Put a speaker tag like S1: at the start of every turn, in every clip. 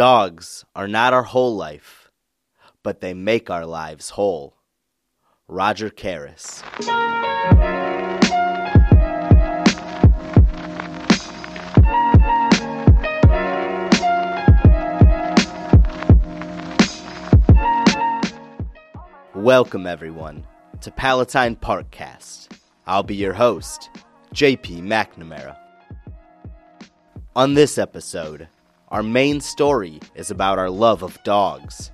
S1: Dogs are not our whole life, but they make our lives whole. Roger Caras. Welcome, everyone, to Palatine Parkcast. I'll be your host, JP McNamara. On this episode, our main story is about our love of dogs,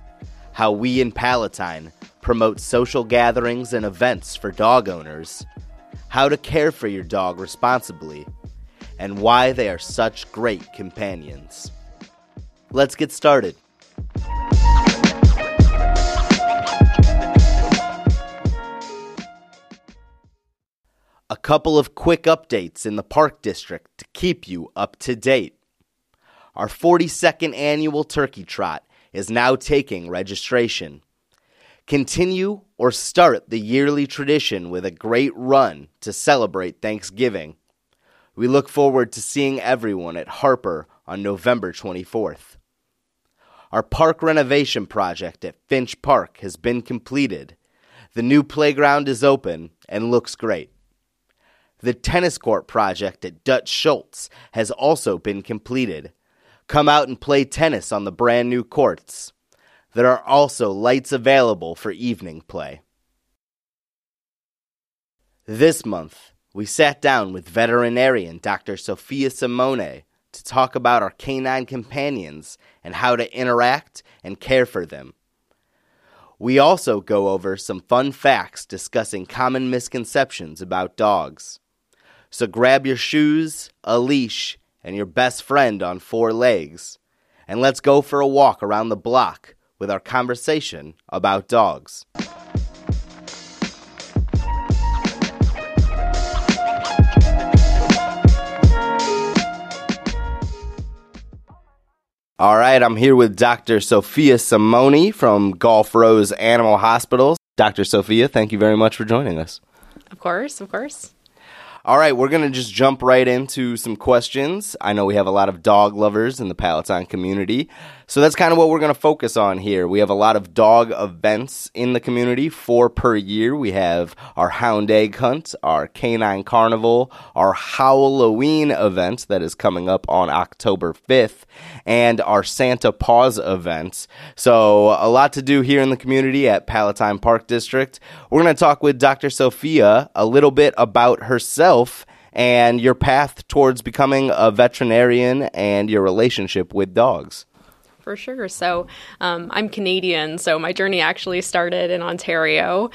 S1: how we in Palatine promote social gatherings and events for dog owners, how to care for your dog responsibly, and why they are such great companions. Let's get started. A couple of quick updates in the Park District to keep you up to date. Our 42nd annual Turkey Trot is now taking registration. Continue or start the yearly tradition with a great run to celebrate Thanksgiving. We look forward to seeing everyone at Harper on November 24th. Our park renovation project at Finch Park has been completed. The new playground is open and looks great. The tennis court project at Dutch Schultz has also been completed. Come out and play tennis on the brand new courts. There are also lights available for evening play. This month, we sat down with veterinarian Dr. Sophia Simone to talk about our canine companions and how to interact and care for them. We also go over some fun facts discussing common misconceptions about dogs. So grab your shoes, a leash, and your best friend on four legs, and let's go for a walk around the block with our conversation about dogs. All right, I'm here with Dr. Sophia Simone from Golf Rose Animal Hospital. Dr. Sophia, thank you very much for joining us.
S2: Of course, of course.
S1: All right, we're going to just jump right into some questions. I know we have a lot of dog lovers in the Palatine community. So that's kind of what we're going to focus on here. We have a lot of dog events in the community, four per year. We have our Hound Egg Hunt, our Canine Carnival, our Halloween event that is coming up on October 5th, and our Santa Paws event. So a lot to do here in the community at Palatine Park District. We're going to talk with Dr. Sophia a little bit about herself and your path towards becoming a veterinarian and your relationship with dogs
S2: for sure. So um, I'm Canadian, so my journey actually started in Ontario.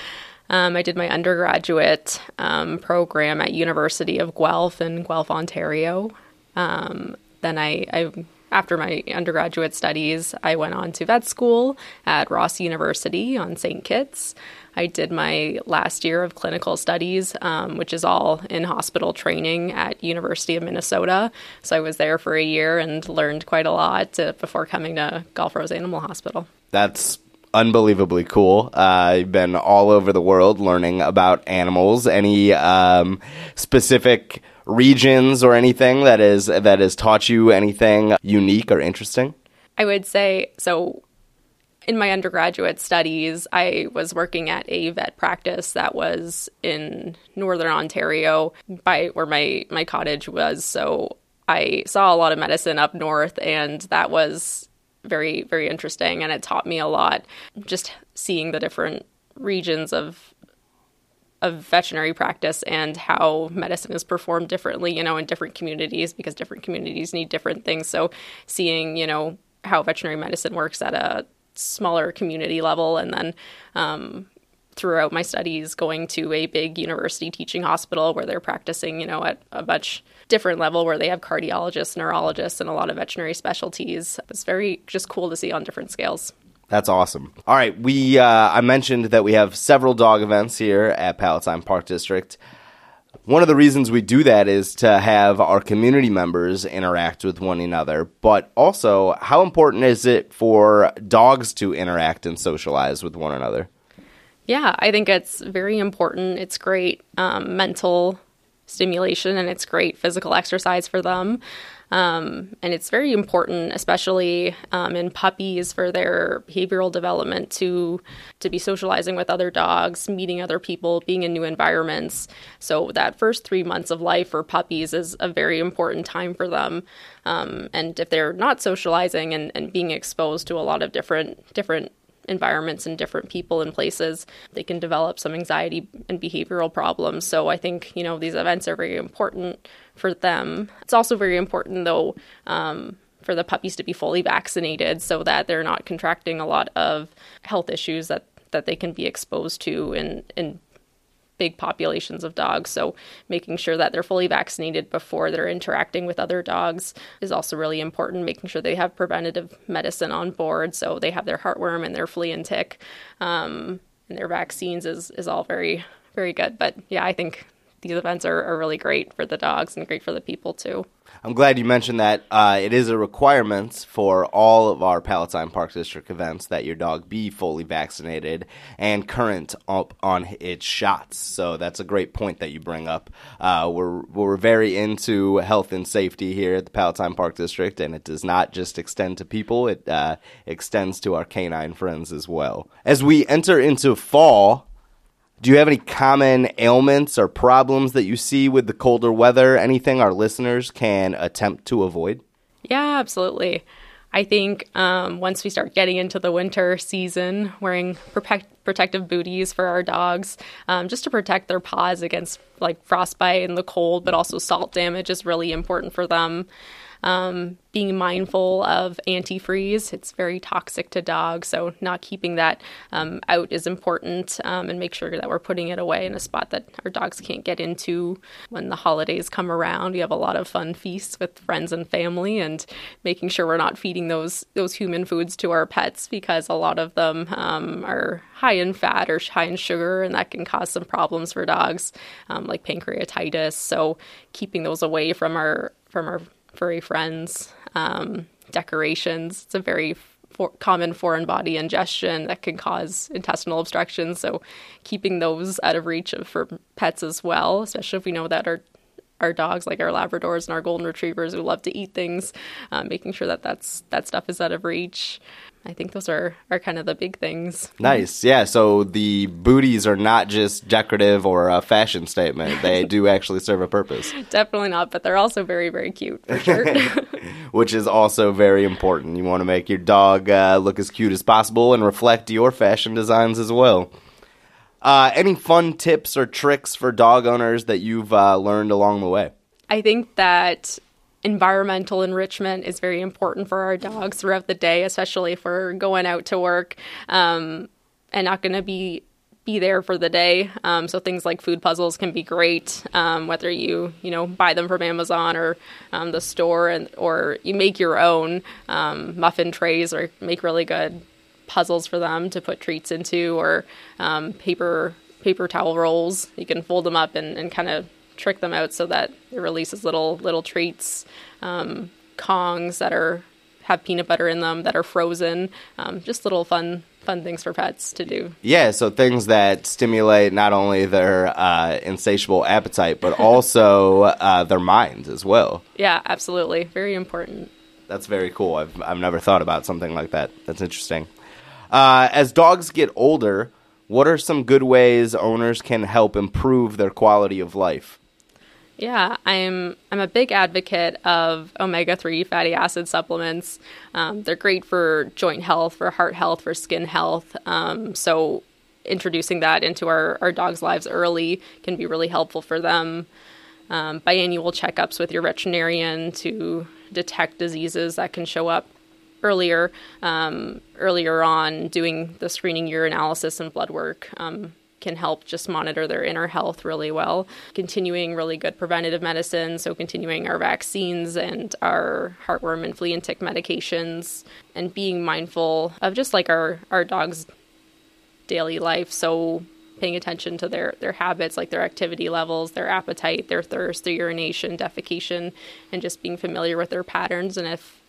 S2: Um, I did my undergraduate um, program at University of Guelph in Guelph, Ontario. Um, then I, I, after my undergraduate studies, I went on to vet school at Ross University on St. Kitts. I did my last year of clinical studies, um, which is all in hospital training at University of Minnesota. So I was there for a year and learned quite a lot to, before coming to Golf Rose Animal Hospital.
S1: That's unbelievably cool. Uh, I've been all over the world learning about animals. Any um, specific regions or anything that is that has taught you anything unique or interesting?
S2: I would say so in my undergraduate studies, I was working at a vet practice that was in northern Ontario, by where my my cottage was. So I saw a lot of medicine up north, and that was very very interesting, and it taught me a lot. Just seeing the different regions of of veterinary practice and how medicine is performed differently, you know, in different communities because different communities need different things. So seeing, you know, how veterinary medicine works at a smaller community level and then um, throughout my studies going to a big university teaching hospital where they're practicing you know at a much different level where they have cardiologists neurologists and a lot of veterinary specialties it's very just cool to see on different scales
S1: that's awesome. All right, we uh, I mentioned that we have several dog events here at Palatine Park District. One of the reasons we do that is to have our community members interact with one another, but also how important is it for dogs to interact and socialize with one another?
S2: Yeah, I think it's very important. It's great um, mental stimulation and it's great physical exercise for them. Um, and it's very important, especially um, in puppies, for their behavioral development to to be socializing with other dogs, meeting other people, being in new environments. So that first three months of life for puppies is a very important time for them. Um, and if they're not socializing and, and being exposed to a lot of different different environments and different people and places, they can develop some anxiety and behavioral problems. So I think, you know, these events are very important for them. It's also very important, though, um, for the puppies to be fully vaccinated so that they're not contracting a lot of health issues that, that they can be exposed to and, in big populations of dogs. So, making sure that they're fully vaccinated before they're interacting with other dogs is also really important. Making sure they have preventative medicine on board, so they have their heartworm and their flea and tick, um, and their vaccines is is all very very good. But yeah, I think these events are, are really great for the dogs and great for the people too.
S1: I'm glad you mentioned that. Uh, it is a requirement for all of our Palatine Park District events that your dog be fully vaccinated and current up on its shots. So that's a great point that you bring up. Uh, we're we're very into health and safety here at the Palatine Park District, and it does not just extend to people; it uh, extends to our canine friends as well. As we enter into fall, do you have any common ailments or problems that you see with the colder weather? Anything our listeners can attempt to avoid?
S2: Yeah, absolutely. I think um, once we start getting into the winter season, wearing protect- protective booties for our dogs, um, just to protect their paws against like frostbite and the cold, but also salt damage is really important for them. Um, being mindful of antifreeze. It's very toxic to dogs, so not keeping that um, out is important um, and make sure that we're putting it away in a spot that our dogs can't get into when the holidays come around. We have a lot of fun feasts with friends and family and making sure we're not feeding those those human foods to our pets because a lot of them um, are high in fat or high in sugar and that can cause some problems for dogs um, like pancreatitis. So keeping those away from our from our furry friends, um, decorations. It's a very for- common foreign body ingestion that can cause intestinal obstruction. So, keeping those out of reach of, for pets as well, especially if we know that our our dogs, like our Labradors and our Golden Retrievers, who love to eat things, um, making sure that that's that stuff is out of reach. I think those are, are kind of the big things.
S1: Nice. Yeah. So the booties are not just decorative or a fashion statement. They do actually serve a purpose.
S2: Definitely not, but they're also very, very cute for sure.
S1: Which is also very important. You want to make your dog uh, look as cute as possible and reflect your fashion designs as well. Uh, any fun tips or tricks for dog owners that you've uh, learned along the way?
S2: I think that environmental enrichment is very important for our dogs throughout the day, especially if we're going out to work um, and not going to be be there for the day. Um, so things like food puzzles can be great, um, whether you you know buy them from Amazon or um, the store, and or you make your own um, muffin trays or make really good puzzles for them to put treats into, or um, paper paper towel rolls. You can fold them up and, and kind of trick them out so that it releases little little treats, um, Kongs that are have peanut butter in them that are frozen. Um, just little fun fun things for pets to do.
S1: Yeah, so things that stimulate not only their uh, insatiable appetite but also uh, their minds as well.
S2: Yeah, absolutely, very important.
S1: That's very cool. I've I've never thought about something like that. That's interesting. Uh, as dogs get older, what are some good ways owners can help improve their quality of life?
S2: Yeah, I'm I'm a big advocate of omega three fatty acid supplements. Um, they're great for joint health, for heart health, for skin health. Um, so introducing that into our, our dogs' lives early can be really helpful for them. Um, biannual checkups with your veterinarian to detect diseases that can show up earlier um, earlier on doing the screening urinalysis and blood work um, can help just monitor their inner health really well. Continuing really good preventative medicine, so continuing our vaccines and our heartworm and flea and tick medications, and being mindful of just like our, our dog's daily life. So paying attention to their their habits like their activity levels their appetite their thirst their urination defecation and just being familiar with their patterns and if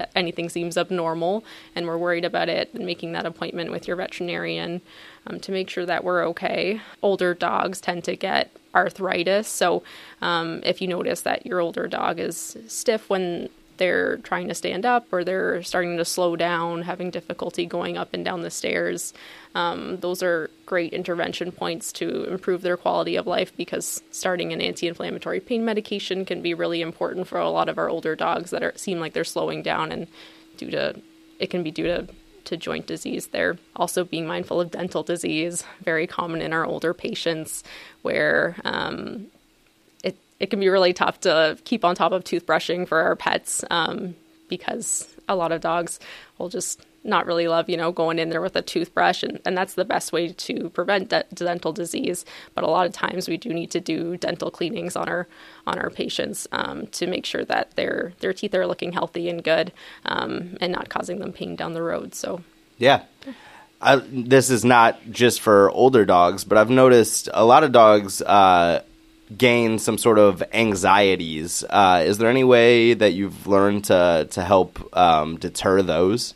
S2: that anything seems abnormal and we're worried about it, then making that appointment with your veterinarian um, to make sure that we're okay. Older dogs tend to get arthritis. So, um, if you notice that your older dog is stiff when they're trying to stand up or they're starting to slow down, having difficulty going up and down the stairs, um, those are great intervention points to improve their quality of life because starting an anti inflammatory pain medication can be really important for a lot of our older dogs that are, seem like they're slowing down and due to it can be due to to joint disease there. Also, being mindful of dental disease, very common in our older patients, where um, it can be really tough to keep on top of toothbrushing for our pets um, because a lot of dogs will just not really love, you know, going in there with a toothbrush, and, and that's the best way to prevent de- dental disease. But a lot of times we do need to do dental cleanings on our on our patients um, to make sure that their their teeth are looking healthy and good, um, and not causing them pain down the road. So
S1: yeah. I, this is not just for older dogs, but I've noticed a lot of dogs uh, gain some sort of anxieties. Uh, is there any way that you've learned to to help um, deter those?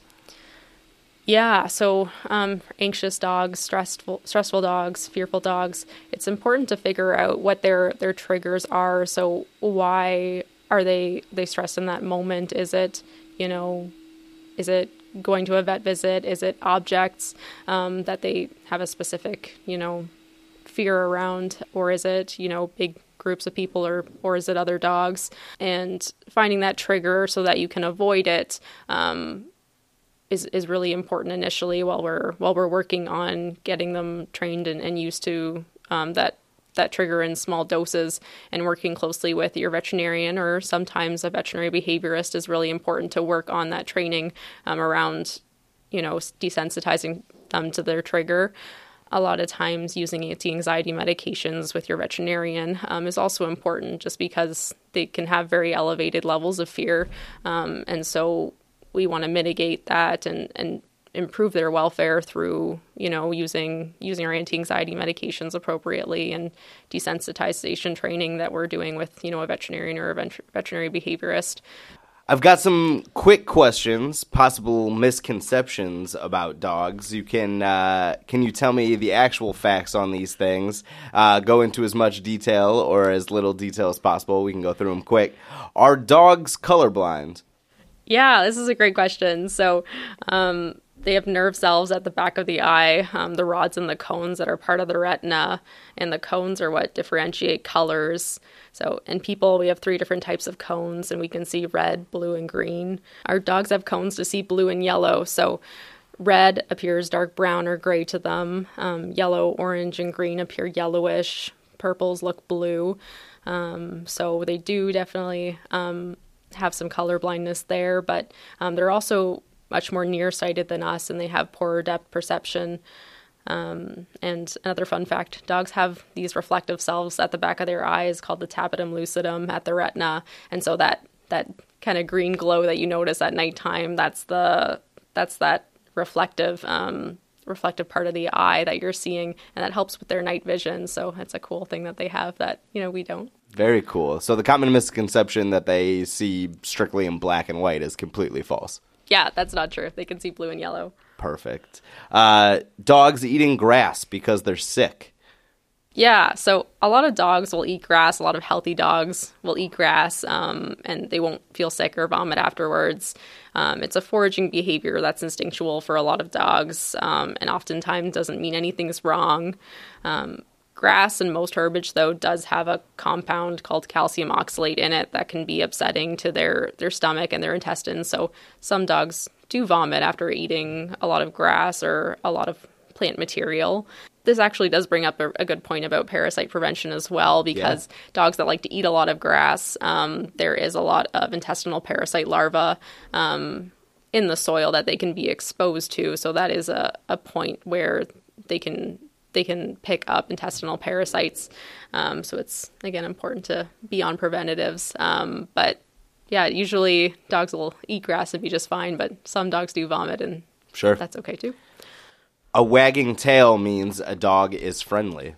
S2: Yeah, so um, anxious dogs, stressful, stressful dogs, fearful dogs. It's important to figure out what their their triggers are. So why are they they stressed in that moment? Is it you know, is it going to a vet visit? Is it objects um, that they have a specific you know fear around, or is it you know big groups of people or or is it other dogs? And finding that trigger so that you can avoid it um, is is really important initially while we're while we're working on getting them trained and, and used to um, that that trigger in small doses and working closely with your veterinarian or sometimes a veterinary behaviorist is really important to work on that training um, around you know desensitizing them to their trigger a lot of times using anti-anxiety medications with your veterinarian um, is also important just because they can have very elevated levels of fear. Um, and so we want to mitigate that and, and improve their welfare through you know using using our anti-anxiety medications appropriately and desensitization training that we're doing with you know a veterinarian or a vet- veterinary behaviorist
S1: I've got some quick questions, possible misconceptions about dogs. You can uh, can you tell me the actual facts on these things? Uh, go into as much detail or as little detail as possible. We can go through them quick. Are dogs colorblind?
S2: Yeah, this is a great question. So, um, they have nerve cells at the back of the eye, um, the rods and the cones that are part of the retina, and the cones are what differentiate colors. So, in people, we have three different types of cones, and we can see red, blue, and green. Our dogs have cones to see blue and yellow. So, red appears dark brown or gray to them, um, yellow, orange, and green appear yellowish, purples look blue. Um, so, they do definitely um, have some color blindness there, but um, they're also much more nearsighted than us and they have poorer depth perception. Um, and another fun fact dogs have these reflective cells at the back of their eyes called the tapetum lucidum at the retina. And so that, that kind of green glow that you notice at nighttime, that's the that's that reflective um, reflective part of the eye that you're seeing, and that helps with their night vision. So it's a cool thing that they have that you know we don't.
S1: Very cool. So the common misconception that they see strictly in black and white is completely false.
S2: Yeah, that's not true. They can see blue and yellow.
S1: Perfect. Uh, dogs eating grass because they're sick.
S2: Yeah, so a lot of dogs will eat grass. A lot of healthy dogs will eat grass, um, and they won't feel sick or vomit afterwards. Um, it's a foraging behavior that's instinctual for a lot of dogs, um, and oftentimes doesn't mean anything's wrong. Grass and most herbage, though, does have a compound called calcium oxalate in it that can be upsetting to their their stomach and their intestines. So some dogs do vomit after eating a lot of grass or a lot of plant material this actually does bring up a, a, good point about parasite prevention as well, because yeah. dogs that like to eat a lot of grass, um, there is a lot of intestinal parasite larvae um, in the soil that they can be exposed to. So that is a, a point where they can they can pick up intestinal parasites. Um, so it's again important to be on preventatives. Um, but yeah, usually dogs will eat grass and be just fine, but some dogs do vomit, and
S1: sure,
S2: that's okay too.
S1: A wagging tail means a dog is friendly.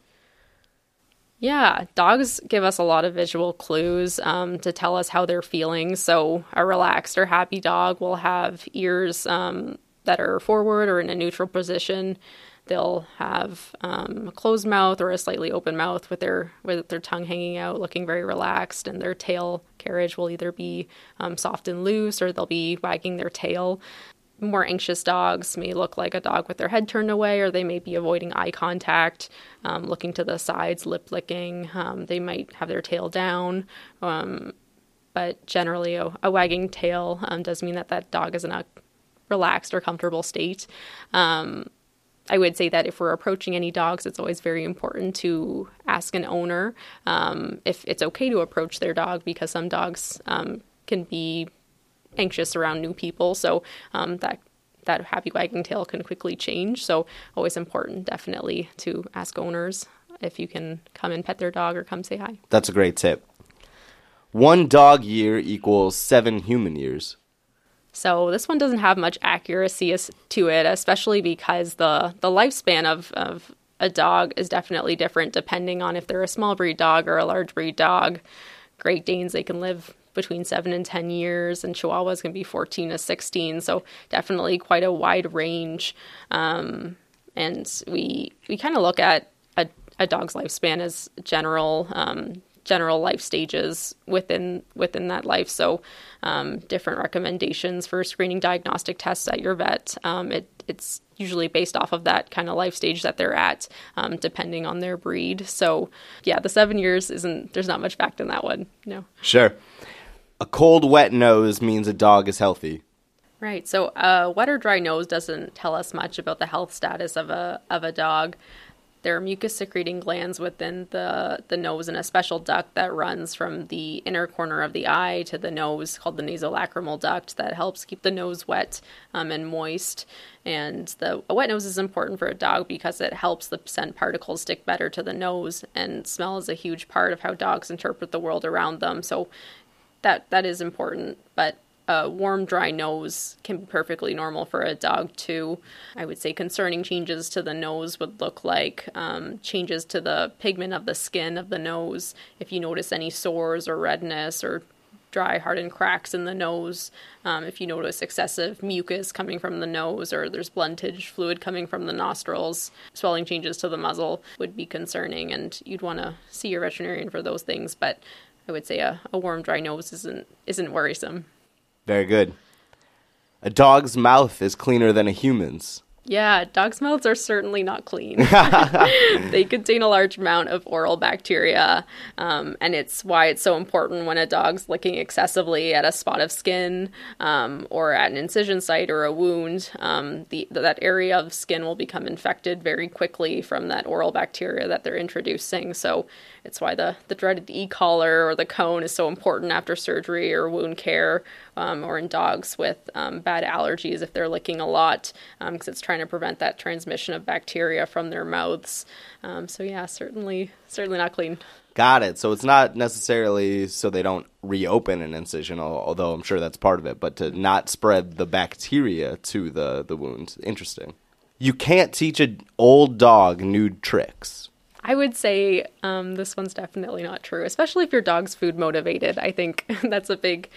S2: Yeah, dogs give us a lot of visual clues um, to tell us how they're feeling. So, a relaxed or happy dog will have ears um, that are forward or in a neutral position. They'll have um, a closed mouth or a slightly open mouth with their with their tongue hanging out, looking very relaxed, and their tail carriage will either be um, soft and loose or they'll be wagging their tail. More anxious dogs may look like a dog with their head turned away, or they may be avoiding eye contact, um, looking to the sides, lip licking. Um, they might have their tail down um, but generally a, a wagging tail um, does mean that that dog is in a relaxed or comfortable state. Um, I would say that if we're approaching any dogs, it's always very important to ask an owner um, if it's okay to approach their dog because some dogs um, can be anxious around new people. So um, that that happy wagging tail can quickly change. So always important, definitely, to ask owners if you can come and pet their dog or come say hi.
S1: That's a great tip. One dog year equals seven human years.
S2: So this one doesn't have much accuracy to it, especially because the the lifespan of, of a dog is definitely different depending on if they're a small breed dog or a large breed dog. Great Danes they can live between seven and ten years, and Chihuahuas can be fourteen to sixteen. So definitely quite a wide range. Um, and we we kind of look at a, a dog's lifespan as general um, general life stages within within that life. So, um, different recommendations for screening diagnostic tests at your vet. Um, it, it's usually based off of that kind of life stage that they're at, um, depending on their breed. So, yeah, the seven years isn't. There's not much fact in that one. No.
S1: Sure. A cold, wet nose means a dog is healthy.
S2: Right. So, a wet or dry nose doesn't tell us much about the health status of a of a dog. There are mucus secreting glands within the, the nose and a special duct that runs from the inner corner of the eye to the nose called the nasolacrimal duct that helps keep the nose wet um, and moist. And the a wet nose is important for a dog because it helps the scent particles stick better to the nose, and smell is a huge part of how dogs interpret the world around them. So that that is important, but a warm, dry nose can be perfectly normal for a dog, too. I would say concerning changes to the nose would look like um, changes to the pigment of the skin of the nose. If you notice any sores or redness or dry, hardened cracks in the nose, um, if you notice excessive mucus coming from the nose or there's bluntage fluid coming from the nostrils, swelling changes to the muzzle would be concerning, and you'd want to see your veterinarian for those things. But I would say a, a warm, dry nose isn't isn't worrisome.
S1: Very good. A dog's mouth is cleaner than a human's.
S2: Yeah, dogs' mouths are certainly not clean. they contain a large amount of oral bacteria, um, and it's why it's so important when a dog's licking excessively at a spot of skin um, or at an incision site or a wound. Um, the, that area of skin will become infected very quickly from that oral bacteria that they're introducing. So it's why the, the dreaded e collar or the cone is so important after surgery or wound care um, or in dogs with um, bad allergies if they're licking a lot because um, it's trying to prevent that transmission of bacteria from their mouths. Um, so yeah, certainly certainly not clean.
S1: Got it. So it's not necessarily so they don't reopen an incision, although I'm sure that's part of it, but to not spread the bacteria to the, the wound. Interesting. You can't teach an old dog new tricks.
S2: I would say um, this one's definitely not true, especially if your dog's food motivated. I think that's a big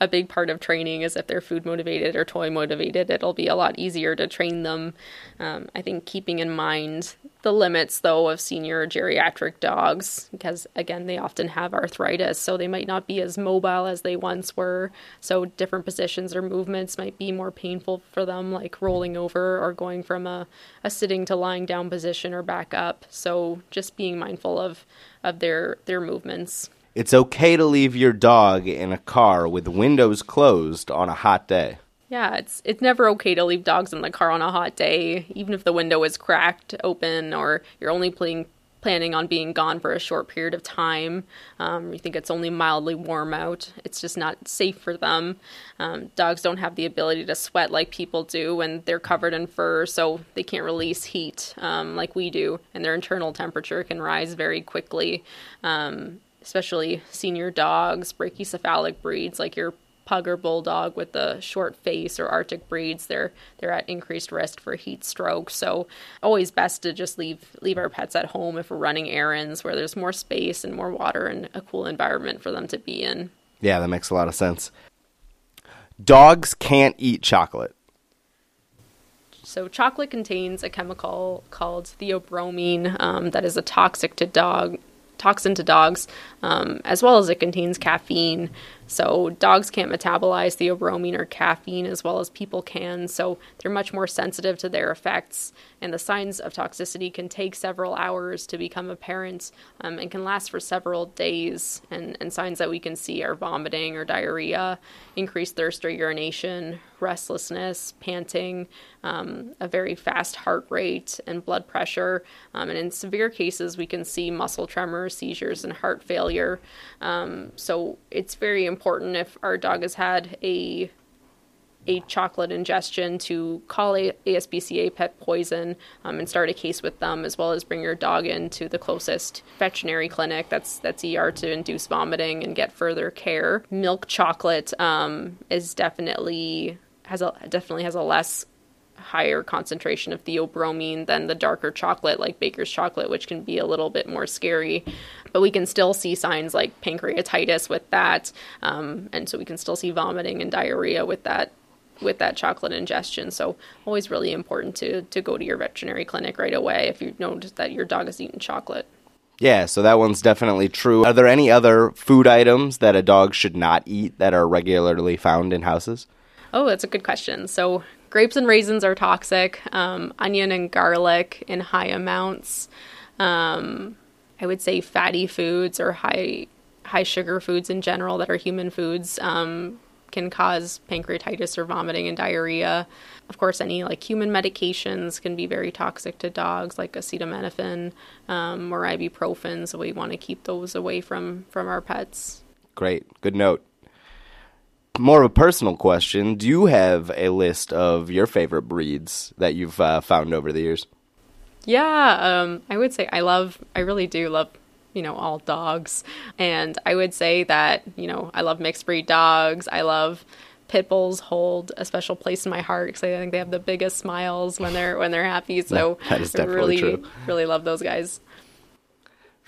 S2: a big part of training is if they're food motivated or toy motivated, it'll be a lot easier to train them. Um, I think keeping in mind the limits, though, of senior geriatric dogs, because again, they often have arthritis, so they might not be as mobile as they once were. So, different positions or movements might be more painful for them, like rolling over or going from a, a sitting to lying down position or back up. So, just being mindful of, of their, their movements.
S1: It's okay to leave your dog in a car with windows closed on a hot day.
S2: Yeah, it's it's never okay to leave dogs in the car on a hot day, even if the window is cracked open or you're only playing, planning on being gone for a short period of time. Um, you think it's only mildly warm out. It's just not safe for them. Um, dogs don't have the ability to sweat like people do when they're covered in fur, so they can't release heat um, like we do, and their internal temperature can rise very quickly. Um, especially senior dogs, brachycephalic breeds like your pug or bulldog with the short face or arctic breeds they're they're at increased risk for heat stroke. So always best to just leave leave our pets at home if we're running errands where there's more space and more water and a cool environment for them to be in.
S1: Yeah that makes a lot of sense. Dogs can't eat chocolate.
S2: So chocolate contains a chemical called theobromine um, that is a toxic to dog toxin to dogs, um, as well as it contains caffeine. So dogs can't metabolize theobromine or caffeine as well as people can. So they're much more sensitive to their effects, and the signs of toxicity can take several hours to become apparent um, and can last for several days. And, and signs that we can see are vomiting or diarrhea, increased thirst or urination, restlessness, panting, um, a very fast heart rate, and blood pressure. Um, and in severe cases, we can see muscle tremors, seizures, and heart failure. Um, so it's very important if our dog has had a a chocolate ingestion to call a ASPCA pet poison um, and start a case with them, as well as bring your dog into the closest veterinary clinic that's that's ER to induce vomiting and get further care. Milk chocolate um, is definitely has a definitely has a less higher concentration of theobromine than the darker chocolate like baker's chocolate which can be a little bit more scary but we can still see signs like pancreatitis with that um, and so we can still see vomiting and diarrhea with that with that chocolate ingestion so always really important to to go to your veterinary clinic right away if you notice that your dog has eaten chocolate
S1: yeah, so that one's definitely true. Are there any other food items that a dog should not eat that are regularly found in houses?
S2: Oh, that's a good question. So, grapes and raisins are toxic, um, onion and garlic in high amounts. Um, I would say fatty foods or high high sugar foods in general that are human foods um, can cause pancreatitis or vomiting and diarrhea. Of course, any like human medications can be very toxic to dogs, like acetaminophen um, or ibuprofen. So we want to keep those away from from our pets.
S1: Great, good note more of a personal question. Do you have a list of your favorite breeds that you've uh, found over the years?
S2: Yeah, um, I would say I love, I really do love, you know, all dogs. And I would say that, you know, I love mixed breed dogs. I love pit bulls hold a special place in my heart because I think they have the biggest smiles when they're when they're happy. So
S1: that is definitely
S2: really,
S1: true.
S2: really love those guys.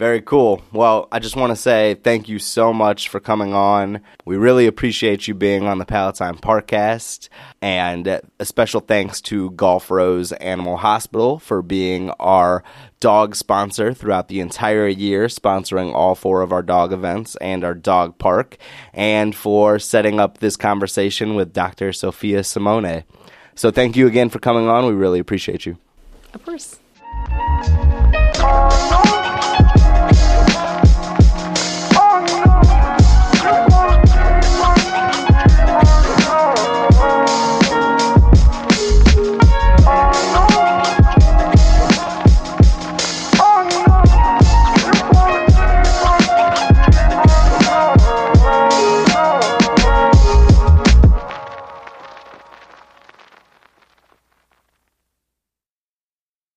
S1: Very cool. Well, I just want to say thank you so much for coming on. We really appreciate you being on the Palatine Parkcast. And a special thanks to Golf Rose Animal Hospital for being our dog sponsor throughout the entire year, sponsoring all four of our dog events and our dog park, and for setting up this conversation with Dr. Sophia Simone. So thank you again for coming on. We really appreciate you.
S2: Of course.